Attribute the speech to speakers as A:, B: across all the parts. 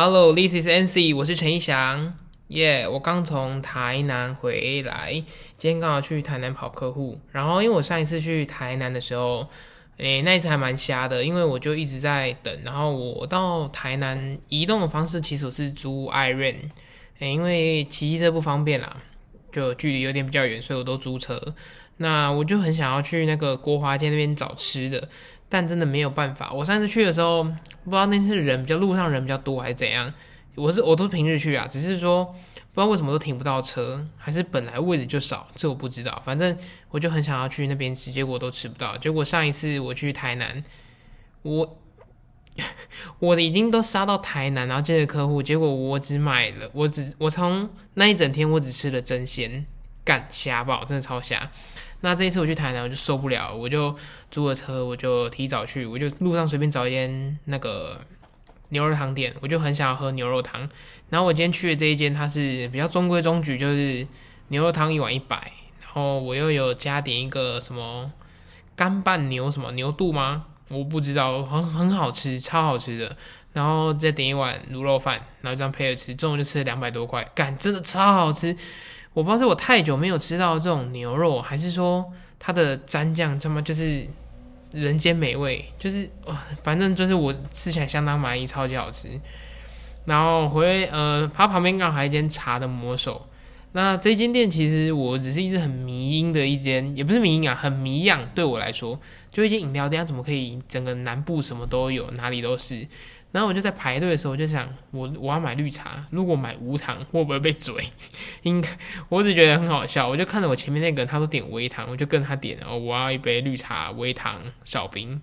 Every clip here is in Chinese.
A: Hello，this is NC，我是陈一翔。耶，我刚从台南回来，今天刚好去台南跑客户。然后，因为我上一次去台南的时候，诶，那一次还蛮瞎的，因为我就一直在等。然后我到台南移动的方式，其实我是租 iRent，诶，因为骑车不方便啦，就距离有点比较远，所以我都租车。那我就很想要去那个国华街那边找吃的。但真的没有办法。我上次去的时候，不知道那次人比较路上人比较多还是怎样。我是我都是平日去啊，只是说不知道为什么都停不到车，还是本来位置就少，这我不知道。反正我就很想要去那边吃，结果都吃不到。结果上一次我去台南，我 我已经都杀到台南，然后接着客户，结果我只买了，我只我从那一整天我只吃了真鲜，干虾爆，真的超虾。那这一次我去台南，我就受不了，我就租了车，我就提早去，我就路上随便找一间那个牛肉汤店，我就很想要喝牛肉汤。然后我今天去的这一间，它是比较中规中矩，就是牛肉汤一碗一百，然后我又有加点一个什么干拌牛什么牛肚吗？我不知道，很 很好吃，超好吃的。然后再点一碗卤肉饭，然后这样配着吃，中午就吃了两百多块，干真的超好吃。我不知道是我太久没有吃到这种牛肉，还是说它的蘸酱他妈就是人间美味，就是哇，反正就是我吃起来相当满意，超级好吃。然后回呃，它旁边刚好还一间茶的魔手。那这间店其实我只是一直很迷因的一间，也不是迷因啊，很迷样对我来说，就一间饮料店，怎么可以整个南部什么都有，哪里都是。然后我就在排队的时候，我就想，我我要买绿茶，如果买无糖会不会被嘴？应该，我只觉得很好笑。我就看着我前面那个，他都点微糖，我就跟他点，哦我要一杯绿茶，微糖少冰。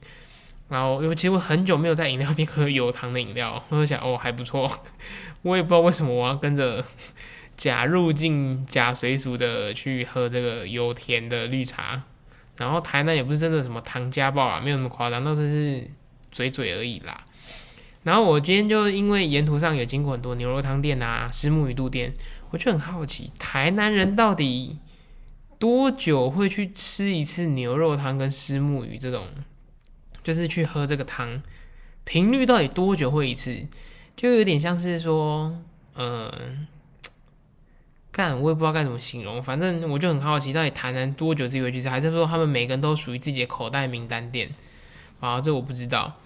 A: 然后因为其实我很久没有在饮料店喝有糖的饮料，我就想，哦还不错。我也不知道为什么我要跟着假入境、假随俗的去喝这个有甜的绿茶。然后台南也不是真的什么糖家暴啊，没有那么夸张，那只是嘴嘴而已啦。然后我今天就因为沿途上有经过很多牛肉汤店啊、石木鱼肚店，我就很好奇，台南人到底多久会去吃一次牛肉汤跟石木鱼这种，就是去喝这个汤，频率到底多久会一次？就有点像是说，嗯，干我也不知道该怎么形容，反正我就很好奇，到底台南多久自己会去吃，还是说他们每个人都属于自己的口袋名单店？啊，这我不知道。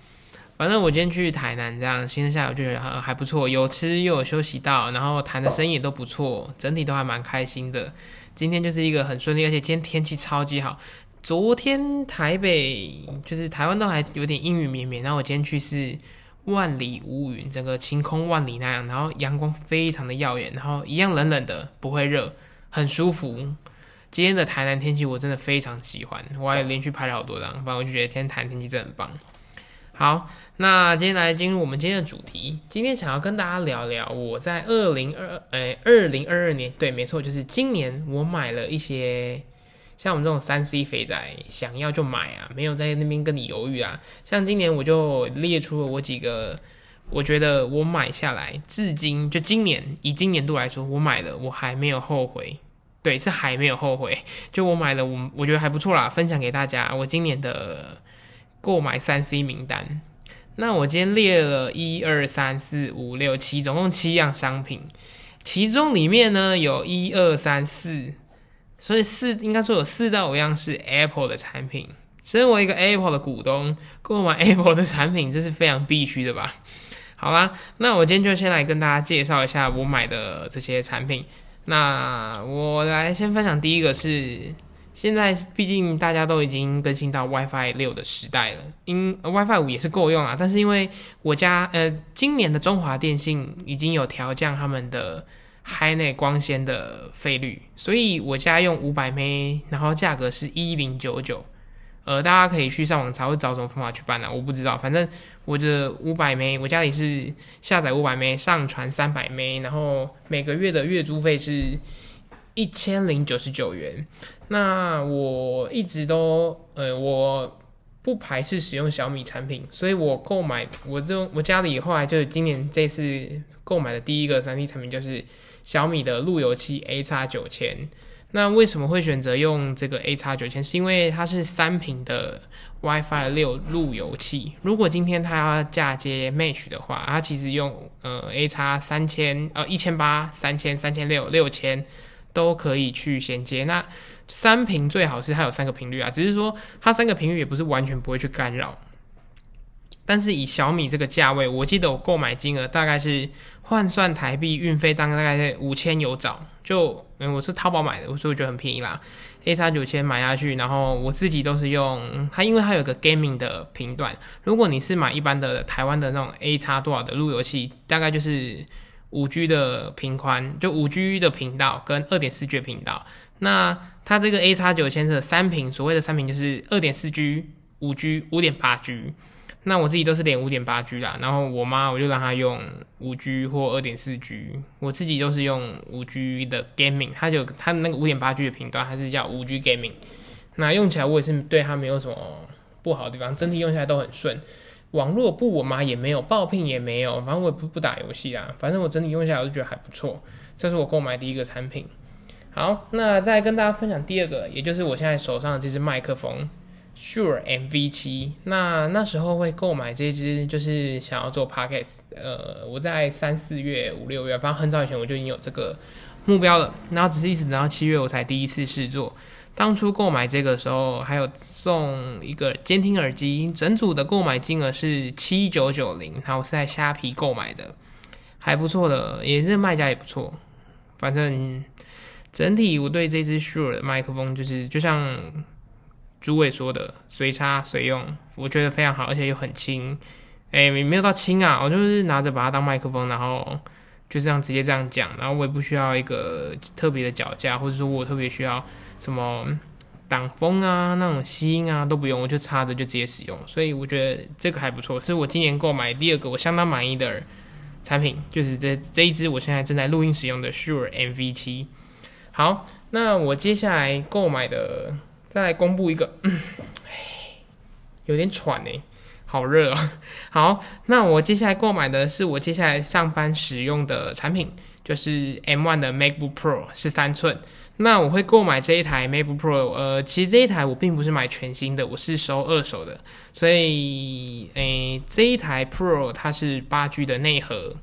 A: 反正我今天去台南，这样今天下午就觉得还还不错，有吃又有休息到，然后谈的生意也都不错，整体都还蛮开心的。今天就是一个很顺利，而且今天天气超级好。昨天台北就是台湾都还有点阴雨绵绵，然后我今天去是万里无云，整个晴空万里那样，然后阳光非常的耀眼，然后一样冷冷的，不会热，很舒服。今天的台南天气我真的非常喜欢，我还连续拍了好多张，反正我就觉得今天台南天气真的很棒。好，那接下来进入我们今天的主题。今天想要跟大家聊聊我在二零二二诶二零二二年，对，没错，就是今年我买了一些像我们这种三 C 肥仔，想要就买啊，没有在那边跟你犹豫啊。像今年我就列出了我几个，我觉得我买下来至今就今年以今年度来说，我买的我还没有后悔，对，是还没有后悔。就我买了，我我觉得还不错啦，分享给大家。我今年的。购买三 C 名单，那我今天列了一二三四五六七，总共七样商品，其中里面呢有一二三四，所以四应该说有四到五样是 Apple 的产品。身为一个 Apple 的股东，购买 Apple 的产品这是非常必须的吧？好啦，那我今天就先来跟大家介绍一下我买的这些产品。那我来先分享第一个是。现在毕竟大家都已经更新到 WiFi 六的时代了，因 WiFi 五也是够用啊。但是因为我家呃今年的中华电信已经有调降他们的 HiNet 光纤的费率，所以我家用五百 m 然后价格是一零九九。呃，大家可以去上网查，会找什么方法去办呢？我不知道，反正我这五百 m 我家里是下载五百 m 上传三百 m 然后每个月的月租费是。一千零九十九元，那我一直都呃，我不排斥使用小米产品，所以我购买我这我家里后来就是今年这次购买的第一个三 D 产品就是小米的路由器 A 叉九千。那为什么会选择用这个 A 叉九千？是因为它是三屏的 WiFi 六路由器。如果今天它要嫁接 Mesh 的话，它其实用呃 A 叉三千呃一千八、三千、三千六、六千都可以去衔接。那三屏最好是它有三个频率啊，只是说它三个频率也不是完全不会去干扰。但是以小米这个价位，我记得我购买金额大概是换算台币运费大概在五千有找，就嗯我是淘宝买的，所以我觉得很便宜啦。A 叉九千买下去，然后我自己都是用它，因为它有个 gaming 的频段。如果你是买一般的台湾的那种 A 叉多少的路由器，大概就是五 G 的频宽，就五 G 的频道跟二点四 G 频道。那它这个 A 叉九千的三频，所谓的三频就是二点四 G、五 G、五点八 G。那我自己都是连五点八 G 啦，然后我妈我就让她用五 G 或二点四 G，我自己都是用五 G 的 Gaming，它就它那个五点八 G 的频段，它是叫五 G Gaming。那用起来我也是对它没有什么不好的地方，整体用起来都很顺。网络不我妈也没有爆屏也没有，反正我也不不打游戏啊，反正我整体用下来我就觉得还不错。这是我购买第一个产品。好，那再跟大家分享第二个，也就是我现在手上的这支麦克风。Sure MV 七，那那时候会购买这支，就是想要做 podcast。呃，我在三四月、五六月，反正很早以前我就已经有这个目标了。然后只是一直等到七月，我才第一次试做。当初购买这个时候，还有送一个监听耳机，整组的购买金额是七九九零。然后是在虾皮购买的，还不错的，也是卖家也不错。反正整体我对这支 Sure 的麦克风，就是就像。诸位说的随插随用，我觉得非常好，而且又很轻。哎，没有到轻啊，我就是拿着把它当麦克风，然后就这样直接这样讲，然后我也不需要一个特别的脚架，或者说我特别需要什么挡风啊、那种吸音啊都不用，我就插着就直接使用。所以我觉得这个还不错，是我今年购买第二个我相当满意的产品，就是这这一支我现在正在录音使用的 Sure MV 七。好，那我接下来购买的。再来公布一个，有点喘呢，好热啊！好，那我接下来购买的是我接下来上班使用的产品，就是 M1 的 MacBook Pro 十三寸。那我会购买这一台 MacBook Pro，呃，其实这一台我并不是买全新的，我是收二手的。所以，诶，这一台 Pro 它是八 G 的内核，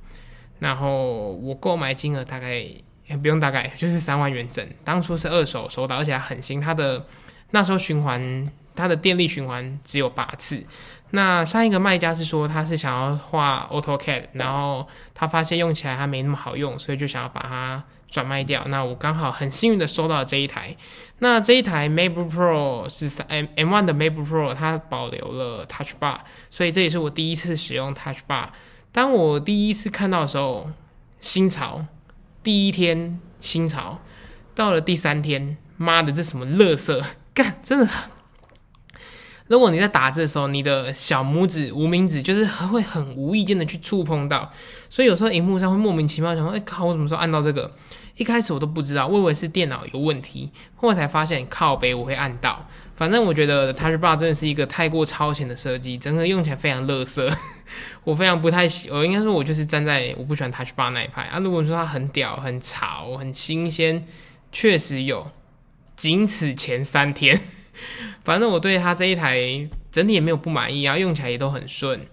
A: 然后我购买金额大概也不用大概，就是三万元整。当初是二手收到，而且还很新，它的。那时候循环它的电力循环只有八次。那上一个卖家是说他是想要画 AutoCAD，然后他发现用起来它没那么好用，所以就想要把它转卖掉。那我刚好很幸运的收到了这一台。那这一台 MacBook Pro 是三 M M1 的 MacBook Pro，它保留了 Touch Bar，所以这也是我第一次使用 Touch Bar。当我第一次看到的时候，新潮，第一天新潮，到了第三天，妈的，这什么乐色！干，真的。如果你在打字的时候，你的小拇指、无名指就是会很无意间的去触碰到，所以有时候荧幕上会莫名其妙想说：“哎靠，我什么时候按到这个？”一开始我都不知道，我以为是电脑有问题，后来才发现靠背我会按到。反正我觉得 Touch Bar 真的是一个太过超前的设计，整个用起来非常乐色，我非常不太喜。我应该说，我就是站在我不喜欢 Touch Bar 那一派啊。如果说它很屌、很潮、很新鲜，确实有。仅此前三天，反正我对它这一台整体也没有不满意啊，用起来也都很顺，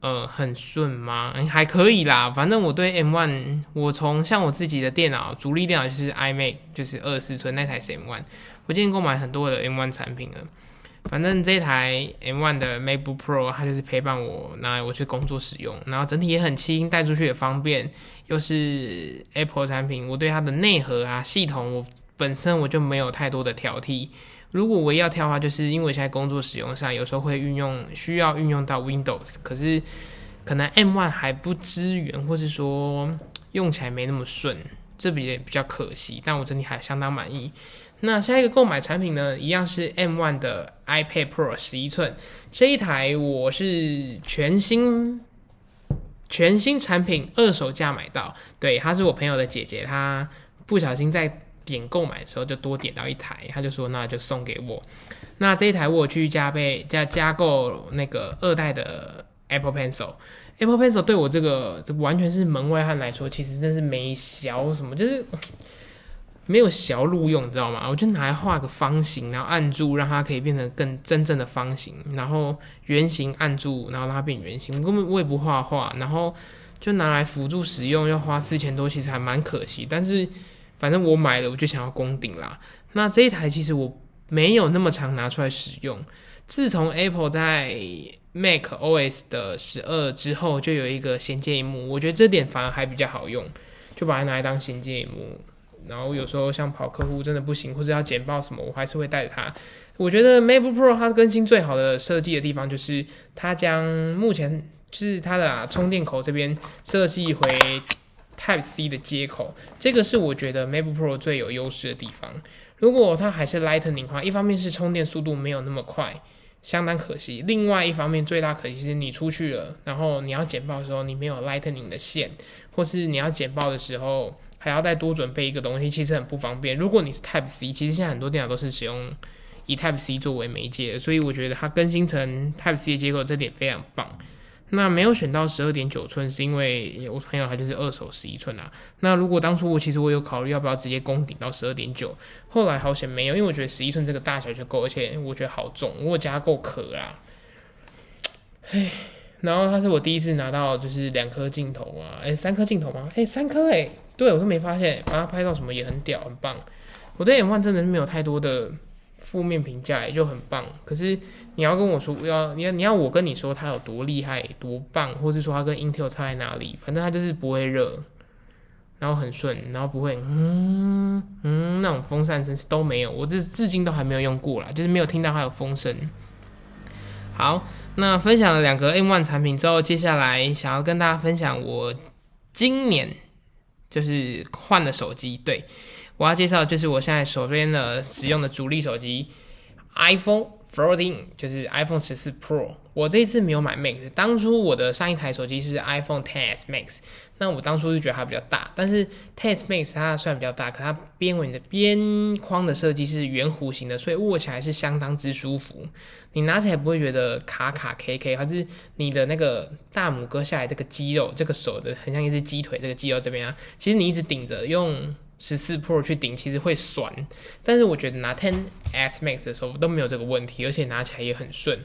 A: 呃，很顺吗？还可以啦。反正我对 M1，我从像我自己的电脑，主力电脑就是 iMac，就是二十四寸那台是 M1。我今天购买很多的 M1 产品了。反正这台 M1 的 MacBook Pro，它就是陪伴我拿来我去工作使用，然后整体也很轻，带出去也方便，又是 Apple 产品，我对它的内核啊系统我。本身我就没有太多的挑剔，如果我要挑的话，就是因为现在工作使用上有时候会运用需要运用到 Windows，可是可能 M One 还不支援，或是说用起来没那么顺，这比比较可惜。但我整体还相当满意。那下一个购买产品呢，一样是 M One 的 iPad Pro 十一寸，这一台我是全新全新产品二手价买到，对，她是我朋友的姐姐，她不小心在。点购买的时候就多点到一台，他就说那就送给我。那这一台我去加倍加加购那个二代的 Apple Pencil，Apple Pencil 对我这个这完全是门外汉来说，其实真是没小什么，就是没有小路用，你知道吗？我就拿来画个方形，然后按住让它可以变成更真正的方形，然后圆形按住，然后让它变圆形。我根本我也不画画，然后就拿来辅助使用，要花四千多，其实还蛮可惜。但是反正我买了，我就想要攻顶啦。那这一台其实我没有那么常拿出来使用。自从 Apple 在 Mac OS 的十二之后，就有一个衔接荧幕，我觉得这点反而还比较好用，就把它拿来当衔接荧幕。然后有时候像跑客户真的不行，或者要简报什么，我还是会带着它。我觉得 MacBook Pro 它更新最好的设计的地方，就是它将目前就是它的充电口这边设计回 Type C 的接口，这个是我觉得 MacBook Pro 最有优势的地方。如果它还是 Lightning 的话，一方面是充电速度没有那么快。相当可惜。另外一方面，最大可惜是你出去了，然后你要剪报的时候，你没有 Lightning 的线，或是你要剪报的时候还要再多准备一个东西，其实很不方便。如果你是 Type C，其实现在很多电脑都是使用以 Type C 作为媒介，所以我觉得它更新成 Type C 的接口，这点非常棒。那没有选到十二点九寸，是因为我朋友他就是二手十一寸啊。那如果当初我其实我有考虑要不要直接攻顶到十二点九，后来好险没有，因为我觉得十一寸这个大小就够，而且我觉得好重，我加够壳啊。唉，然后它是我第一次拿到就是两颗镜头啊，哎，三颗镜头吗？哎，三颗哎，对我都没发现，把它拍到什么也很屌，很棒。我对 M One 真的是没有太多的。负面评价也就很棒，可是你要跟我说，要你要你要我跟你说它有多厉害、多棒，或是说它跟 Intel 差在哪里？反正它就是不会热，然后很顺，然后不会嗯嗯那种风扇声都没有，我这至今都还没有用过啦，就是没有听到它有风声。好，那分享了两个 M One 产品之后，接下来想要跟大家分享我今年就是换了手机，对。我要介绍就是我现在手边的使用的主力手机，iPhone 14，就是 iPhone 十四 Pro。我这一次没有买 Max，当初我的上一台手机是 iPhone X Max，那我当初就觉得它比较大，但是 X Max 它虽然比较大，可它边纹的边框的设计是圆弧形的，所以握起来是相当之舒服。你拿起来不会觉得卡卡 K K，还是你的那个大拇哥下来这个肌肉，这个手的很像一只鸡腿，这个肌肉这边啊，其实你一直顶着用。十四 Pro 去顶其实会酸，但是我觉得拿 Ten S Max 的时候都没有这个问题，而且拿起来也很顺。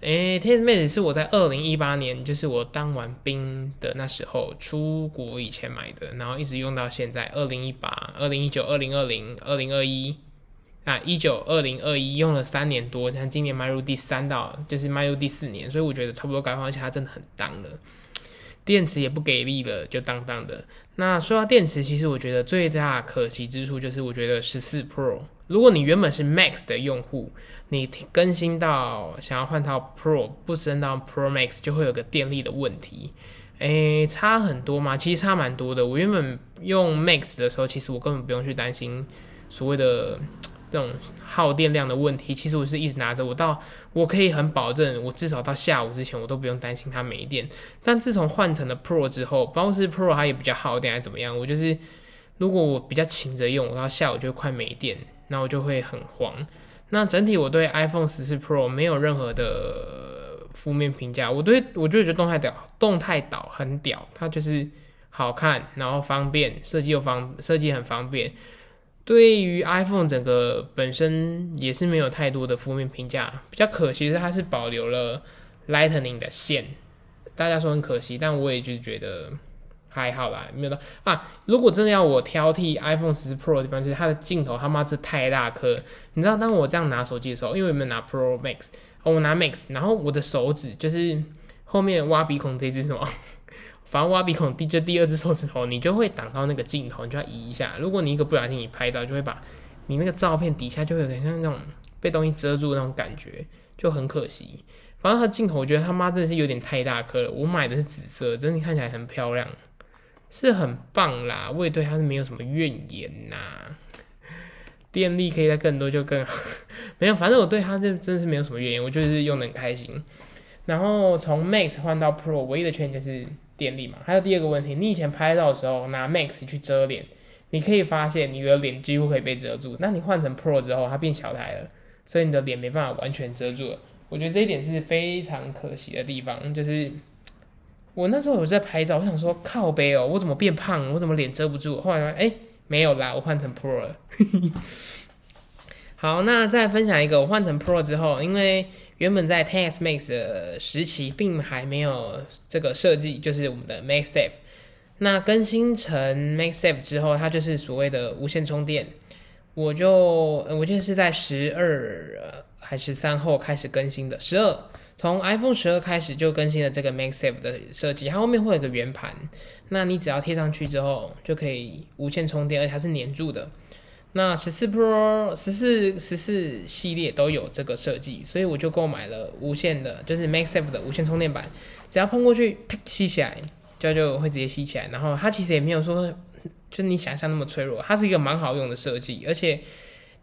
A: 诶，Ten S Max 是我在二零一八年，就是我当完兵的那时候出国以前买的，然后一直用到现在二零一八、二零一九、二零二零、二零二一啊，一九、二零二一用了三年多，像今年迈入第三道，就是迈入第四年，所以我觉得差不多该换，而且它真的很当了。电池也不给力了，就当当的。那说到电池，其实我觉得最大可惜之处就是，我觉得十四 Pro，如果你原本是 Max 的用户，你更新到想要换套 Pro，不升到 Pro Max，就会有个电力的问题。诶，差很多吗？其实差蛮多的。我原本用 Max 的时候，其实我根本不用去担心所谓的。这种耗电量的问题，其实我是一直拿着，我到我可以很保证，我至少到下午之前，我都不用担心它没电。但自从换成了 Pro 之后，包括是 Pro 它也比较耗电，还怎么样？我就是如果我比较勤着用，我到下午就快没电，那我就会很慌。那整体我对 iPhone 十四 Pro 没有任何的负面评价，我对我就觉得动态屌，动态岛很屌，它就是好看，然后方便，设计又方，设计很方便。对于 iPhone 整个本身也是没有太多的负面评价，比较可惜是它是保留了 Lightning 的线，大家说很可惜，但我也就觉得还好啦，没有的啊。如果真的要我挑剔 iPhone 十 Pro 的地方，就是它的镜头他妈这太大颗，你知道当我这样拿手机的时候，因为我们拿 Pro Max，我拿 Max，然后我的手指就是后面挖鼻孔这只什么？反挖鼻孔第就第二只手指头，你就会挡到那个镜头，你就要移一下。如果你一个不小心你拍到，就会把你那个照片底下就会有点像那种被东西遮住那种感觉，就很可惜。反正它镜头，我觉得他妈真的是有点太大颗了。我买的是紫色，真的看起来很漂亮，是很棒啦。我也对它是没有什么怨言呐。电力可以再更多就更好，没有，反正我对它这真的是没有什么怨言，我就是用的很开心。然后从 Max 换到 Pro，唯一的缺点就是。电力嘛，还有第二个问题，你以前拍照的时候拿 Max 去遮脸，你可以发现你的脸几乎可以被遮住。那你换成 Pro 之后，它变小台了，所以你的脸没办法完全遮住了。我觉得这一点是非常可惜的地方。就是我那时候有在拍照，我想说靠背哦，我怎么变胖？我怎么脸遮不住？后来发现，哎，没有啦，我换成 Pro 了。好，那再分享一个，我换成 Pro 之后，因为原本在 Ten X Max 的时期并还没有这个设计，就是我们的 Max Safe。那更新成 Max Safe 之后，它就是所谓的无线充电。我就我记得是在十二还是三后开始更新的，十二从 iPhone 十二开始就更新了这个 Max Safe 的设计，它后面会有一个圆盘，那你只要贴上去之后就可以无线充电，而且它是粘住的。那十四 Pro、十四、十四系列都有这个设计，所以我就购买了无线的，就是 Max Safe 的无线充电板，只要碰过去，啪吸起来，就就会直接吸起来。然后它其实也没有说，就是你想象那么脆弱，它是一个蛮好用的设计。而且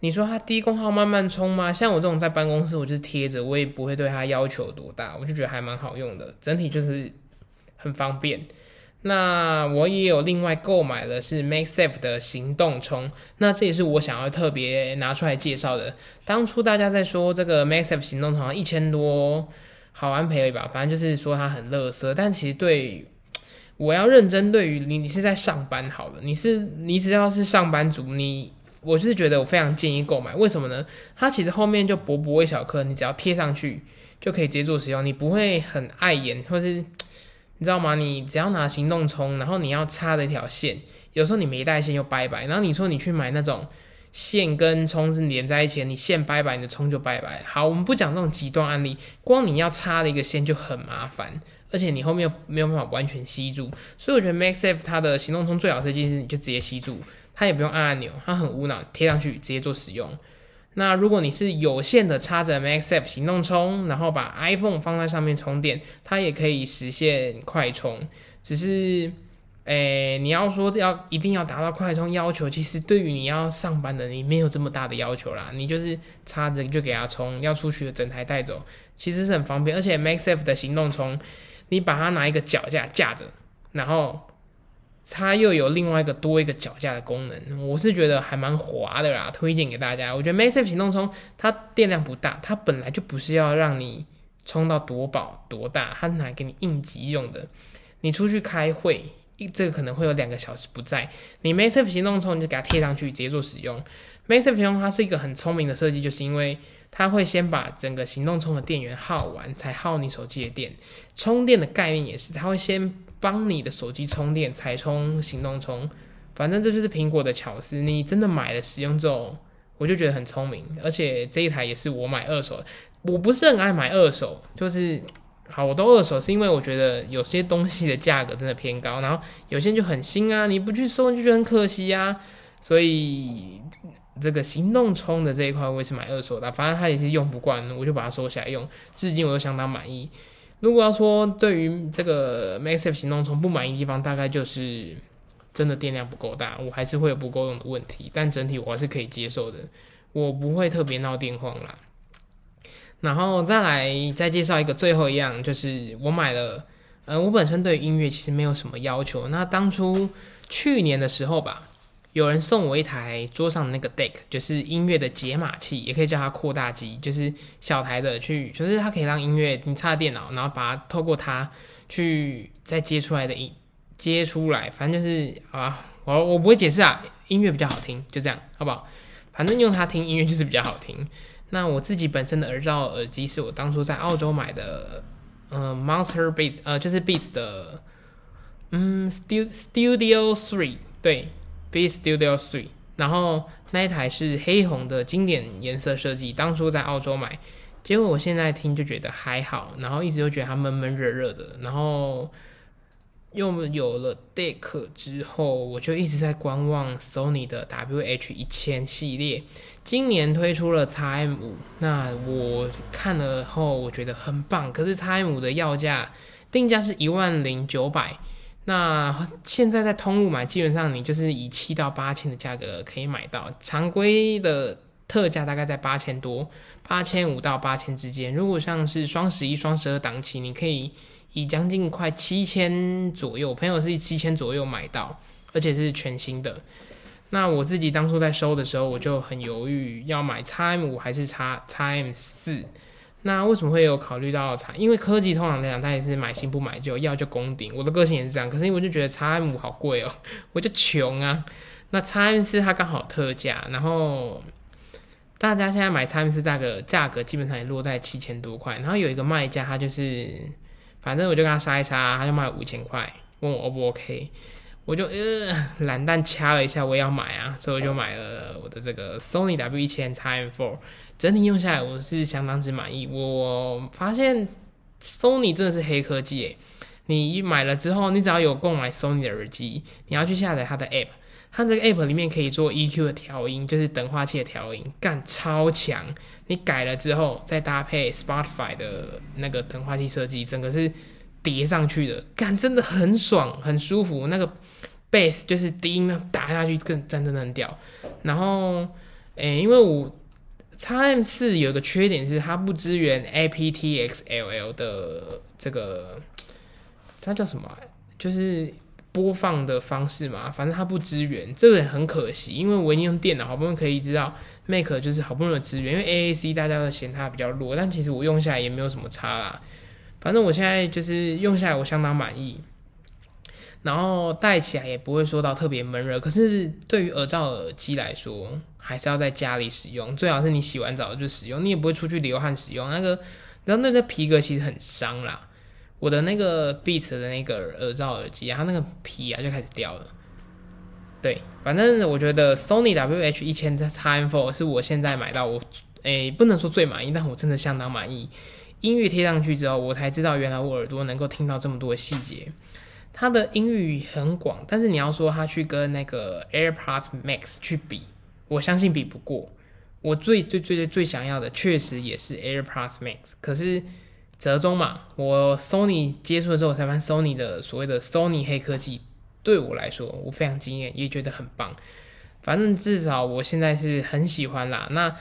A: 你说它低功耗慢慢充吗？像我这种在办公室，我就是贴着，我也不会对它要求多大，我就觉得还蛮好用的，整体就是很方便。那我也有另外购买的是 MakeSafe 的行动充，那这也是我想要特别拿出来介绍的。当初大家在说这个 MakeSafe 行动充一千多好安赔吧，反正就是说它很乐色，但其实对我要认真对于你，你是在上班好了，你是你只要是上班族，你我是觉得我非常建议购买，为什么呢？它其实后面就薄薄一小颗，你只要贴上去就可以直接做使用，你不会很碍眼或是。你知道吗？你只要拿行动充，然后你要插的一条线，有时候你没带线又拜拜。然后你说你去买那种线跟充是连在一起，你线拜拜，你的充就拜拜。好，我们不讲这种极端案例，光你要插的一个线就很麻烦，而且你后面又没有办法完全吸住。所以我觉得 Maxf 它的行动充最好设计是你就直接吸住，它也不用按按钮，它很无脑贴上去直接做使用。那如果你是有线的插着 Max F 行动充，然后把 iPhone 放在上面充电，它也可以实现快充。只是，诶，你要说要一定要达到快充要求，其实对于你要上班的你没有这么大的要求啦。你就是插着就给它充，要出去的整台带走，其实是很方便。而且 Max F 的行动充，你把它拿一个脚架架着，然后。它又有另外一个多一个脚架的功能，我是觉得还蛮滑的啦，推荐给大家。我觉得 MaxSafe 行动充它电量不大，它本来就不是要让你充到多饱多大，它拿来给你应急用的。你出去开会，这个可能会有两个小时不在，你 MaxSafe 行动充你就给它贴上去，直接做使用。MaxSafe 行动它是一个很聪明的设计，就是因为它会先把整个行动充的电源耗完，才耗你手机的电。充电的概念也是，它会先。帮你的手机充电，才充行动充，反正这就是苹果的巧思。你真的买了使用之后，我就觉得很聪明。而且这一台也是我买二手，我不是很爱买二手，就是好我都二手，是因为我觉得有些东西的价格真的偏高，然后有些就很新啊，你不去收就觉得很可惜呀。所以这个行动充的这一块我也是买二手的，反正它也是用不惯，我就把它收起来用，至今我都相当满意。如果要说对于这个 MaxSafe 行动充不满意的地方，大概就是真的电量不够大，我还是会有不够用的问题。但整体我还是可以接受的，我不会特别闹电荒啦。然后再来再介绍一个最后一样，就是我买了，呃，我本身对音乐其实没有什么要求。那当初去年的时候吧。有人送我一台桌上那个 Deck，就是音乐的解码器，也可以叫它扩大机，就是小台的去，就是它可以让音乐你插电脑，然后把它透过它去再接出来的音接出来，反正就是啊，我我不会解释啊，音乐比较好听，就这样，好不好？反正用它听音乐就是比较好听。那我自己本身的耳罩耳机是我当初在澳洲买的，嗯，Monster Beats，呃，就是 Beats 的，嗯，Studio Studio Three，对。B Studio Three，然后那一台是黑红的经典颜色设计，当初在澳洲买，结果我现在听就觉得还好，然后一直都觉得它闷闷热热的，然后又有了 Deck 之后，我就一直在观望 Sony 的 WH 一千系列，今年推出了 X M 五，那我看了后我觉得很棒，可是 X M 五的要价定价是一万零九百。那现在在通路买，基本上你就是以七到八千的价格可以买到，常规的特价大概在八千多，八千五到八千之间。如果像是双十一、双十二档期，你可以以将近快七千左右，朋友是以七千左右买到，而且是全新的。那我自己当初在收的时候，我就很犹豫，要买 X M 五还是 X X M 四。那为什么会有考虑到？因为科技通常来讲，它也是买新不买旧，要就攻顶。我的个性也是这样，可是因为我就觉得叉 M 五好贵哦，我就穷啊。那 X M 四它刚好特价，然后大家现在买 X M 四价格价格基本上也落在七千多块。然后有一个卖家，他就是反正我就跟他杀一杀，他就卖五千块，问我 O 不 OK。我就呃懒蛋掐了一下，我也要买啊，所以我就买了我的这个 Sony W 一千 X M Four。整体用下来，我是相当之满意。我发现 Sony 真的是黑科技诶！你买了之后，你只要有购买 Sony 的耳机，你要去下载它的 App，它这个 App 里面可以做 EQ 的调音，就是等化器的调音，干超强。你改了之后，再搭配 Spotify 的那个等化器设计，整个是叠上去的，干真的很爽，很舒服。那个 bass 就是低音打下去更真真的很屌，然后诶，因为我 X M 四有一个缺点是它不支援 A P T X L L 的这个，它叫什么？就是播放的方式嘛，反正它不支援，这个很可惜。因为我已经用电脑好不容易可以知道 Make 就是好不容易有支援，因为 A A C 大家都嫌它比较弱，但其实我用下来也没有什么差啦。反正我现在就是用下来我相当满意。然后戴起来也不会说到特别闷热，可是对于耳罩耳机来说，还是要在家里使用，最好是你洗完澡就使用，你也不会出去流汗使用。那个，然后那个皮革其实很伤啦。我的那个 Beats 的那个耳罩耳机，它那个皮啊就开始掉了。对，反正我觉得 Sony WH 一千 X M4 是我现在买到我诶不能说最满意，但我真的相当满意。音乐贴上去之后，我才知道原来我耳朵能够听到这么多细节。它的音域很广，但是你要说它去跟那个 AirPods Max 去比，我相信比不过。我最最最最最想要的确实也是 AirPods Max，可是折中嘛，我 Sony 接触了之后才发现 Sony 的所谓的 Sony 黑科技对我来说我非常惊艳，也觉得很棒。反正至少我现在是很喜欢啦。那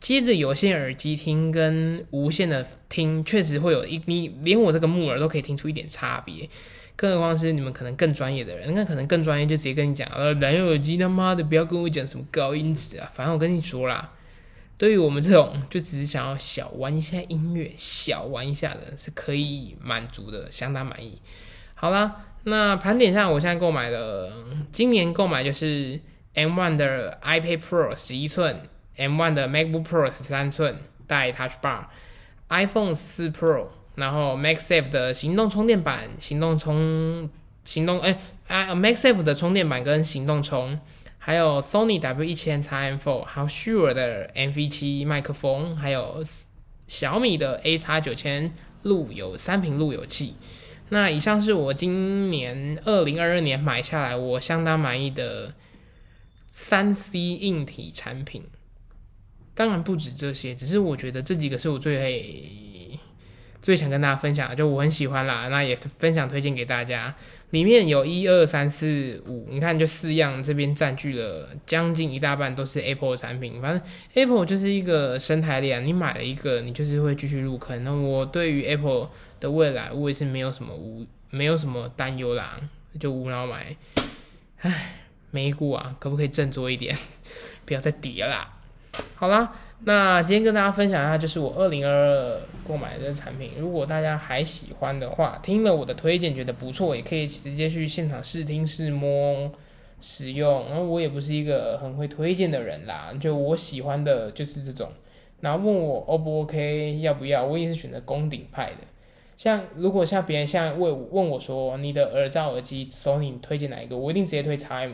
A: 接着有线耳机听跟无线的听，确实会有一你连我这个木耳都可以听出一点差别。更何况是你们可能更专业的人，那可能更专业就直接跟你讲，呃，蓝牙耳机他妈的不要跟我讲什么高音质啊，反正我跟你说啦，对于我们这种就只是想要小玩一下音乐、小玩一下的，是可以满足的，相当满意。好啦，那盘点上，我现在购买了，今年购买就是 M1 的 iPad Pro 十一寸，M1 的 MacBook Pro 十三寸带 Touch Bar，iPhone 四 Pro。然后，MaxSafe 的行动充电板、行动充、行动哎啊，MaxSafe 的充电板跟行动充，还有 Sony W 一千 X M4，还有 Shure 的 MV 七麦克风，还有小米的 A X 九千路由三屏路由器。那以上是我今年二零二二年买下来我相当满意的三 C 硬体产品。当然不止这些，只是我觉得这几个是我最。最想跟大家分享，就我很喜欢啦，那也分享推荐给大家。里面有一二三四五，你看就四样，这边占据了将近一大半都是 Apple 的产品。反正 Apple 就是一个生态链，你买了一个，你就是会继续入坑。那我对于 Apple 的未来，我也是没有什么无没有什么担忧啦，就无脑买。唉，美股啊，可不可以振作一点？不要再跌啦。好啦。那今天跟大家分享一下，就是我二零二二购买的产品。如果大家还喜欢的话，听了我的推荐觉得不错，也可以直接去现场试听试摸使用。然后我也不是一个很会推荐的人啦，就我喜欢的就是这种。然后问我 O 不 OK 要不要，我也是选择功顶派的。像如果像别人像问问我说你的耳罩耳机 Sony 推荐哪一个，我一定直接推 X M。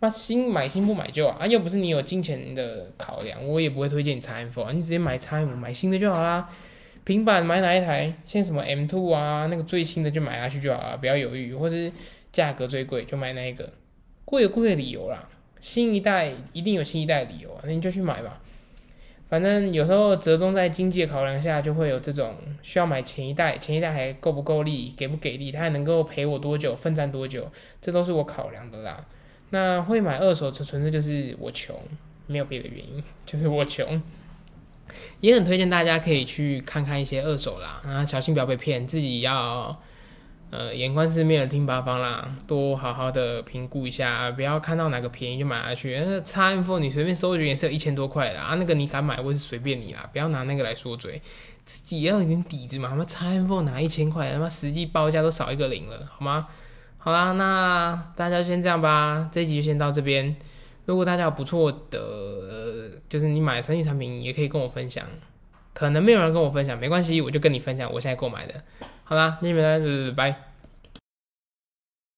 A: 那新买新不买旧啊！啊，又不是你有金钱的考量，我也不会推荐你 X F，、啊你直接买 X F 买新的就好啦。平板买哪一台？现在什么 M2 啊，那个最新的就买下去就好了，不要犹豫。或是价格最贵就买那一个，贵有贵的理由啦。新一代一定有新一代理由啊，那你就去买吧。反正有时候折中在经济的考量下，就会有这种需要买前一代，前一代还够不够力，给不给力，它还能够陪我多久，奋战多久，这都是我考量的啦。那会买二手车，纯粹就是我穷，没有别的原因，就是我穷。也很推荐大家可以去看看一些二手啦，啊，小心不要被骗，自己要呃眼观四面，耳听八方啦，多好好的评估一下，不要看到哪个便宜就买下去。那个 X M4 你随便搜寻也是有一千多块的啊，那个你敢买我是随便你啦，不要拿那个来说嘴，自己也要有点底子嘛。他妈 X M4 拿一千块，他妈实际报价都少一个零了，好吗？好啦，那大家先这样吧，这一集就先到这边。如果大家有不错的，就是你买三 D 产品，也可以跟我分享。可能没有人跟我分享，没关系，我就跟你分享我现在购买的。好啦，今天就拜，拜。